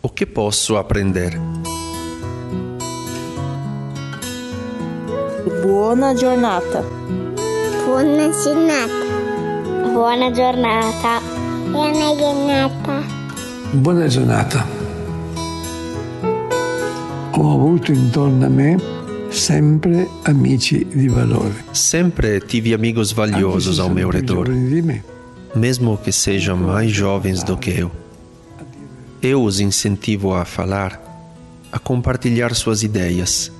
O que posso aprender? Buona giornata. Buona giornata. Buona giornata. Buona giornata. Buona giornata. Ho avuto intorno a me sempre amici di valore. Sempre tive amigos valiosos ao meu redor, mesmo que sejam mais jovens do que eu. Eu os incentivo a falar, a compartilhar suas ideias.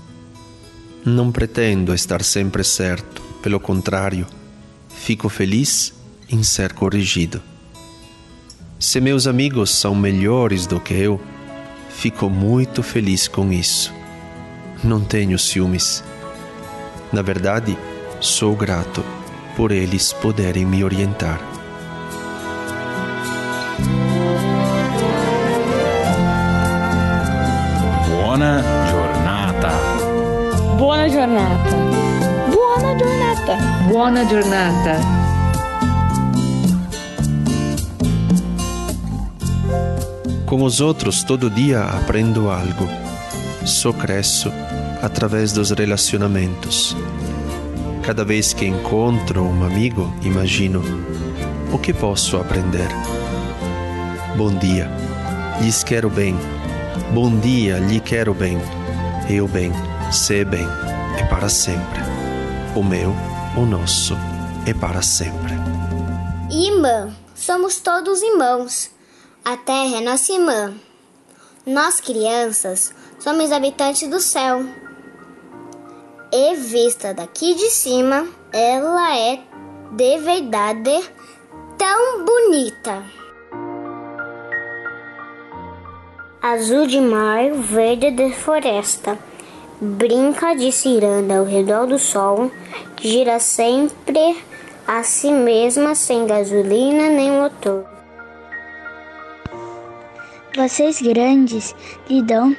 Não pretendo estar sempre certo, pelo contrário, fico feliz em ser corrigido. Se meus amigos são melhores do que eu, fico muito feliz com isso. Não tenho ciúmes. Na verdade, sou grato por eles poderem me orientar. Buona giornata. Buona giornata. Buona giornata. Buona giornata. Com os outros, todo dia aprendo algo. Só cresço através dos relacionamentos. Cada vez que encontro um amigo, imagino o que posso aprender. Bom dia, lhes quero bem. Bom dia, lhe quero bem. Eu bem, se bem, é para sempre. O meu, o nosso, é para sempre. Irmã, somos todos irmãos. A terra é nossa irmã. Nós, crianças, somos habitantes do céu. E vista daqui de cima, ela é de verdade tão bonita. Azul de mar, verde de floresta, brinca de ciranda ao redor do sol, gira sempre a si mesma sem gasolina nem motor. Vocês grandes lhe dão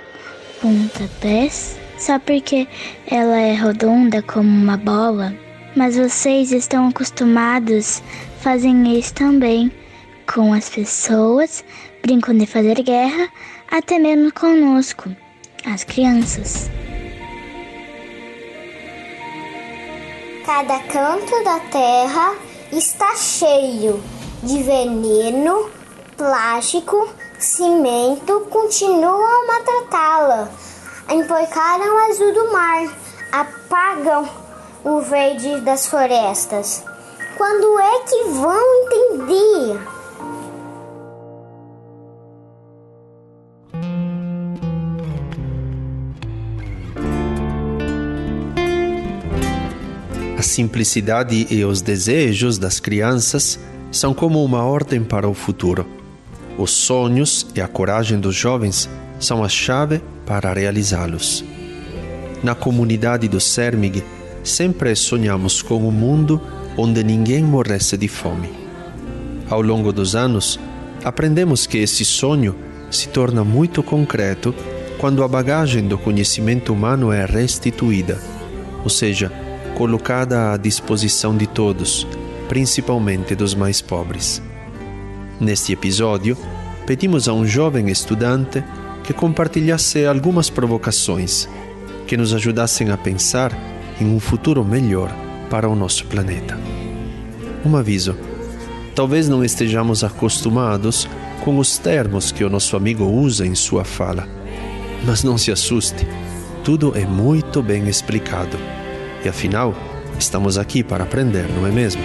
pontapés? Só porque ela é redonda como uma bola, mas vocês estão acostumados, fazem isso também com as pessoas, brincam de fazer guerra, até mesmo conosco, as crianças. Cada canto da terra está cheio de veneno, plástico, cimento, continuam a maltratá-la. Emporcaram o azul do mar, apagam o verde das florestas. Quando é que vão entender? Simplicidade e os desejos das crianças são como uma ordem para o futuro. Os sonhos e a coragem dos jovens são a chave para realizá-los. Na comunidade do CERMIG, sempre sonhamos com um mundo onde ninguém morresse de fome. Ao longo dos anos, aprendemos que esse sonho se torna muito concreto quando a bagagem do conhecimento humano é restituída, ou seja, colocada à disposição de todos, principalmente dos mais pobres. Neste episódio, pedimos a um jovem estudante que compartilhasse algumas provocações que nos ajudassem a pensar em um futuro melhor para o nosso planeta. Um aviso: talvez não estejamos acostumados com os termos que o nosso amigo usa em sua fala, mas não se assuste, tudo é muito bem explicado. E afinal, estamos aqui para aprender, não é mesmo?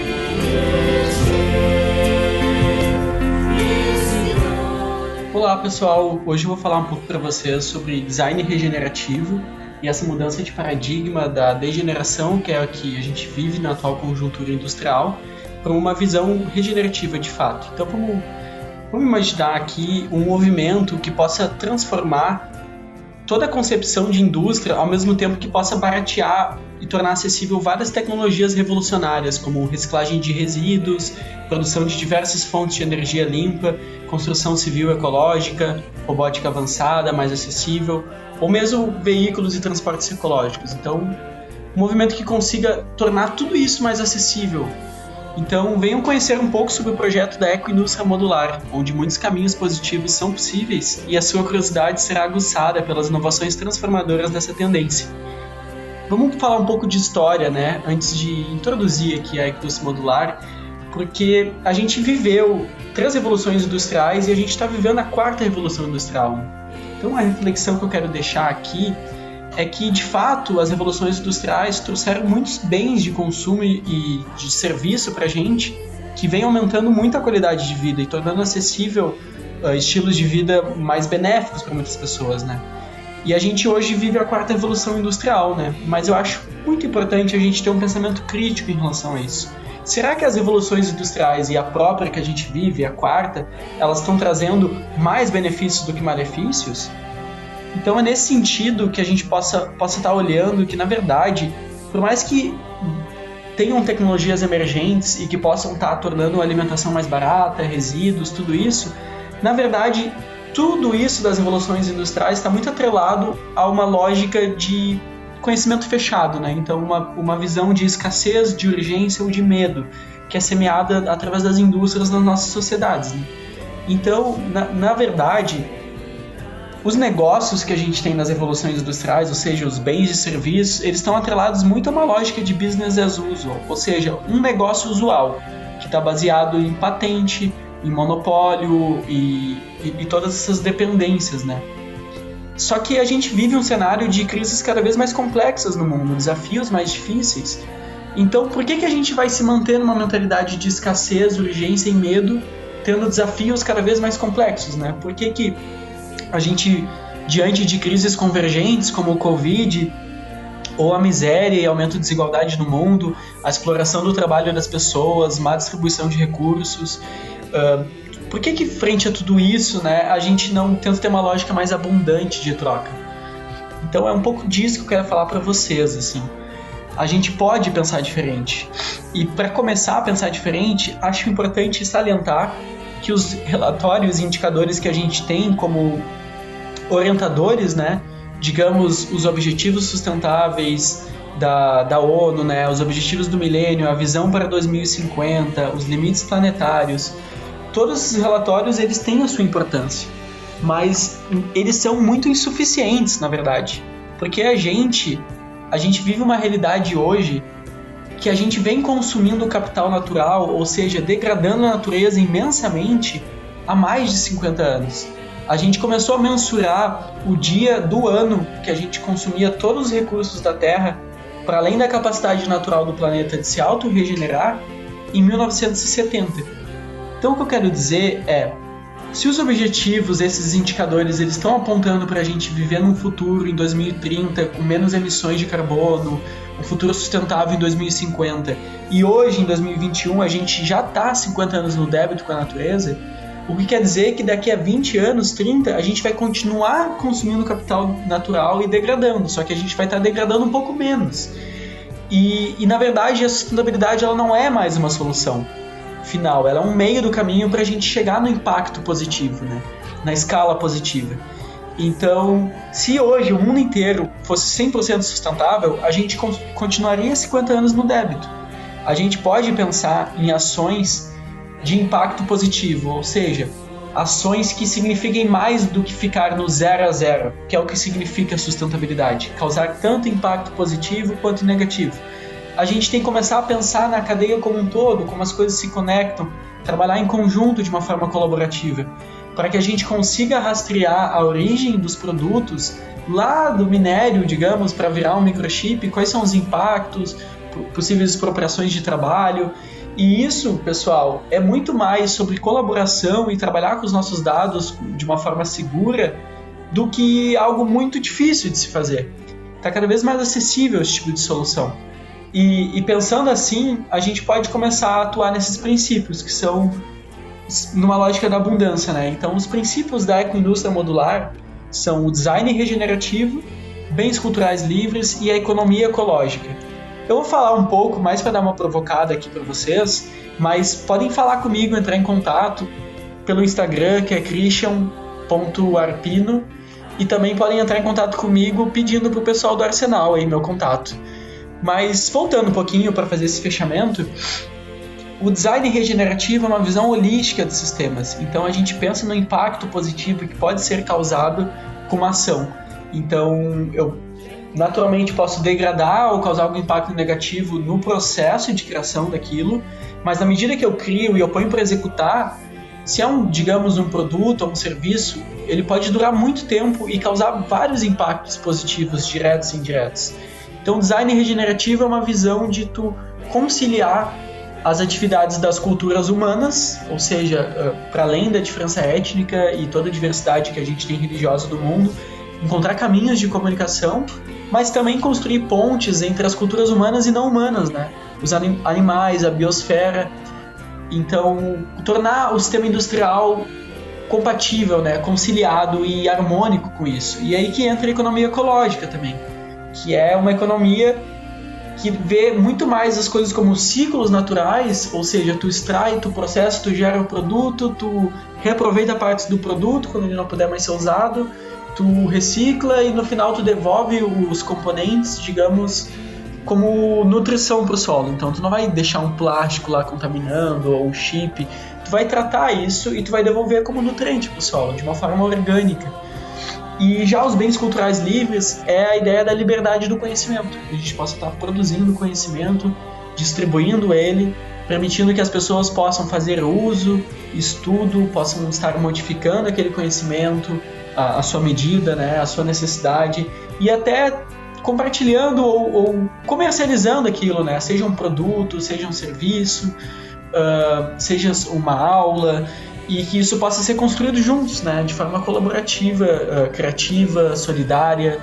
Olá pessoal, hoje eu vou falar um pouco para vocês sobre design regenerativo e essa mudança de paradigma da degeneração que é a que a gente vive na atual conjuntura industrial para uma visão regenerativa de fato. Então vamos, vamos imaginar aqui um movimento que possa transformar toda a concepção de indústria ao mesmo tempo que possa baratear e tornar acessível várias tecnologias revolucionárias, como reciclagem de resíduos, produção de diversas fontes de energia limpa, construção civil ecológica, robótica avançada, mais acessível, ou mesmo veículos e transportes ecológicos. Então, um movimento que consiga tornar tudo isso mais acessível Então, venham conhecer um pouco sobre o projeto da Ecoindústria Modular, onde muitos caminhos positivos são possíveis e a sua curiosidade será aguçada pelas inovações transformadoras dessa tendência. Vamos falar um pouco de história, né, antes de introduzir aqui a Ecoindústria Modular, porque a gente viveu três revoluções industriais e a gente está vivendo a quarta revolução industrial. Então, a reflexão que eu quero deixar aqui é que, de fato, as revoluções industriais trouxeram muitos bens de consumo e de serviço para a gente, que vem aumentando muito a qualidade de vida e tornando acessível uh, estilos de vida mais benéficos para muitas pessoas, né? E a gente hoje vive a quarta revolução industrial, né? Mas eu acho muito importante a gente ter um pensamento crítico em relação a isso. Será que as revoluções industriais e a própria que a gente vive, a quarta, elas estão trazendo mais benefícios do que malefícios? Então é nesse sentido que a gente possa possa estar olhando que na verdade, por mais que tenham tecnologias emergentes e que possam estar tornando a alimentação mais barata, resíduos, tudo isso, na verdade, tudo isso das revoluções industriais está muito atrelado a uma lógica de conhecimento fechado, né? Então, uma, uma visão de escassez, de urgência ou de medo, que é semeada através das indústrias nas nossas sociedades. Né? Então, na, na verdade, os negócios que a gente tem nas revoluções industriais, ou seja, os bens e serviços, eles estão atrelados muito a uma lógica de business as usual, ou seja, um negócio usual, que está baseado em patente, em monopólio e, e, e todas essas dependências, né? Só que a gente vive um cenário de crises cada vez mais complexas no mundo, desafios mais difíceis. Então, por que, que a gente vai se manter numa mentalidade de escassez, urgência e medo, tendo desafios cada vez mais complexos, né? Por que, que a gente, diante de crises convergentes como o Covid, ou a miséria e aumento de desigualdade no mundo, a exploração do trabalho das pessoas, má distribuição de recursos. Uh, por que, que frente a tudo isso, né, a gente não tenta ter uma lógica mais abundante de troca? Então é um pouco disso que eu quero falar para vocês, assim. A gente pode pensar diferente. E para começar a pensar diferente, acho importante salientar que os relatórios e indicadores que a gente tem como orientadores, né? Digamos, os objetivos sustentáveis da, da ONU, né? Os objetivos do milênio, a visão para 2050, os limites planetários. Todos esses relatórios, eles têm a sua importância. Mas eles são muito insuficientes, na verdade. Porque a gente, a gente vive uma realidade hoje que a gente vem consumindo capital natural, ou seja, degradando a natureza imensamente há mais de 50 anos a gente começou a mensurar o dia do ano que a gente consumia todos os recursos da Terra, para além da capacidade natural do planeta de se auto-regenerar, em 1970. Então o que eu quero dizer é, se os objetivos, esses indicadores, eles estão apontando para a gente viver num futuro em 2030 com menos emissões de carbono, um futuro sustentável em 2050, e hoje em 2021 a gente já está 50 anos no débito com a natureza, o que quer dizer que daqui a 20 anos, 30, a gente vai continuar consumindo capital natural e degradando, só que a gente vai estar degradando um pouco menos. E, e na verdade a sustentabilidade ela não é mais uma solução final, ela é um meio do caminho para a gente chegar no impacto positivo, né? na escala positiva. Então, se hoje o mundo inteiro fosse 100% sustentável, a gente continuaria 50 anos no débito. A gente pode pensar em ações de impacto positivo, ou seja, ações que signifiquem mais do que ficar no zero a zero, que é o que significa sustentabilidade, causar tanto impacto positivo quanto negativo. A gente tem que começar a pensar na cadeia como um todo, como as coisas se conectam, trabalhar em conjunto de uma forma colaborativa, para que a gente consiga rastrear a origem dos produtos lá do minério, digamos, para virar um microchip, quais são os impactos, possíveis expropriações de trabalho e isso, pessoal, é muito mais sobre colaboração e trabalhar com os nossos dados de uma forma segura do que algo muito difícil de se fazer. Está cada vez mais acessível esse tipo de solução. E, e, pensando assim, a gente pode começar a atuar nesses princípios, que são numa lógica da abundância. Né? Então, os princípios da ecoindústria modular são o design regenerativo, bens culturais livres e a economia ecológica. Eu vou falar um pouco mais para dar uma provocada aqui para vocês, mas podem falar comigo, entrar em contato pelo Instagram, que é christian.arpino, e também podem entrar em contato comigo pedindo pro pessoal do Arsenal aí meu contato. Mas voltando um pouquinho para fazer esse fechamento, o design regenerativo é uma visão holística dos sistemas. Então a gente pensa no impacto positivo que pode ser causado com uma ação. Então eu naturalmente posso degradar ou causar algum impacto negativo no processo de criação daquilo, mas na medida que eu crio e eu ponho para executar, se é um, digamos, um produto ou um serviço, ele pode durar muito tempo e causar vários impactos positivos, diretos e indiretos. Então, design regenerativo é uma visão de tu conciliar as atividades das culturas humanas, ou seja, para além da diferença étnica e toda a diversidade que a gente tem religiosa do mundo, encontrar caminhos de comunicação, mas também construir pontes entre as culturas humanas e não humanas, né? Os anim animais, a biosfera. Então, tornar o sistema industrial compatível, né, conciliado e harmônico com isso. E aí que entra a economia ecológica também, que é uma economia que vê muito mais as coisas como ciclos naturais, ou seja, tu extrai, tu processa, tu gera o produto, tu reaproveita partes do produto quando ele não puder mais ser usado, tu recicla e no final tu devolve os componentes, digamos, como nutrição para o solo. Então tu não vai deixar um plástico lá contaminando ou um chip, tu vai tratar isso e tu vai devolver como nutriente para o solo de uma forma orgânica. E já os bens culturais livres é a ideia da liberdade do conhecimento, que a gente possa estar produzindo conhecimento, distribuindo ele, permitindo que as pessoas possam fazer uso, estudo, possam estar modificando aquele conhecimento, a, a sua medida, né, a sua necessidade e até compartilhando ou, ou, comercializando aquilo, né? Seja um produto, seja um serviço, uh, seja uma aula e que isso possa ser construído juntos, né? De forma colaborativa, uh, criativa, solidária.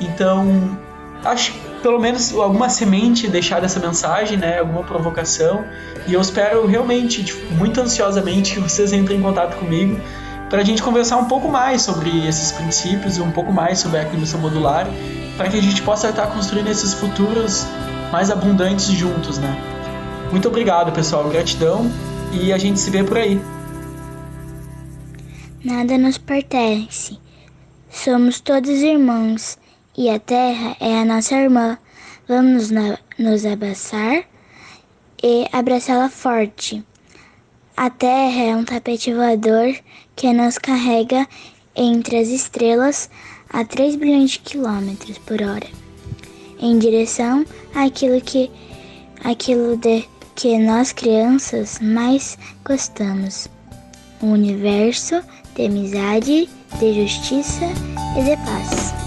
Então, acho pelo menos alguma semente deixar dessa mensagem, né? Alguma provocação. E eu espero realmente, tipo, muito ansiosamente, que vocês entrem em contato comigo para a gente conversar um pouco mais sobre esses princípios e um pouco mais sobre a condução modular, para que a gente possa estar construindo esses futuros mais abundantes juntos, né? Muito obrigado, pessoal. Gratidão e a gente se vê por aí. Nada nos pertence. Somos todos irmãos e a terra é a nossa irmã. Vamos nos abraçar e abraçá-la forte. A Terra é um tapete voador que nos carrega entre as estrelas a 3 bilhões de quilômetros por hora, em direção àquilo que aquilo de que nós crianças mais gostamos. Um universo de amizade, de justiça e de paz.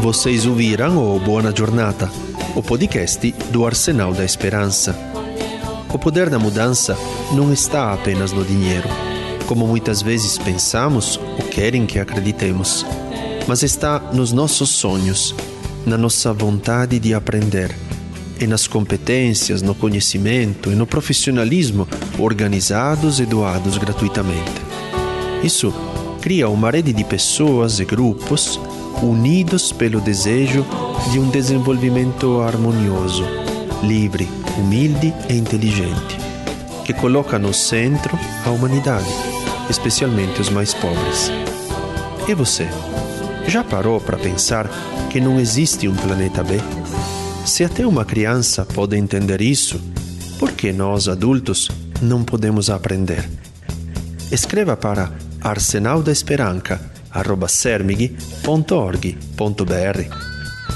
Vocês ouviram o Buona Giornata, o podcast do Arsenal da Esperança. O poder da mudança não está apenas no dinheiro, como muitas vezes pensamos ou querem que acreditemos, mas está nos nossos sonhos, na nossa vontade de aprender e nas competências, no conhecimento e no profissionalismo organizados e doados gratuitamente. Isso cria uma rede de pessoas e grupos unidos pelo desejo de um desenvolvimento harmonioso, livre, humilde e inteligente, que coloca no centro a humanidade, especialmente os mais pobres. E você? Já parou para pensar que não existe um planeta B? Se até uma criança pode entender isso, por que nós adultos não podemos aprender? Escreva para Arsenal da Esperança sermighi.org.br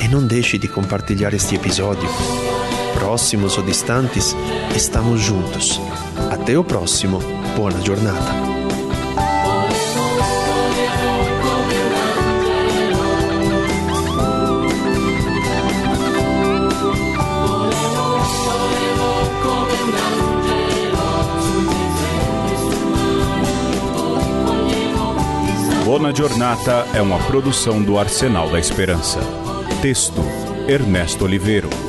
e não deixe de compartilhar este episódio. Próximos ou distantes, estamos juntos. Até o próximo. Boa jornada. Buona Giornata é uma produção do Arsenal da Esperança. Texto: Ernesto Oliveiro.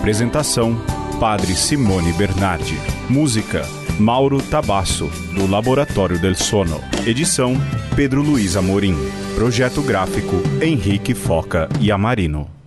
Apresentação: Padre Simone Bernardi. Música: Mauro Tabasso, do Laboratório del Sono. Edição: Pedro Luiz Amorim. Projeto gráfico: Henrique Foca e Amarino.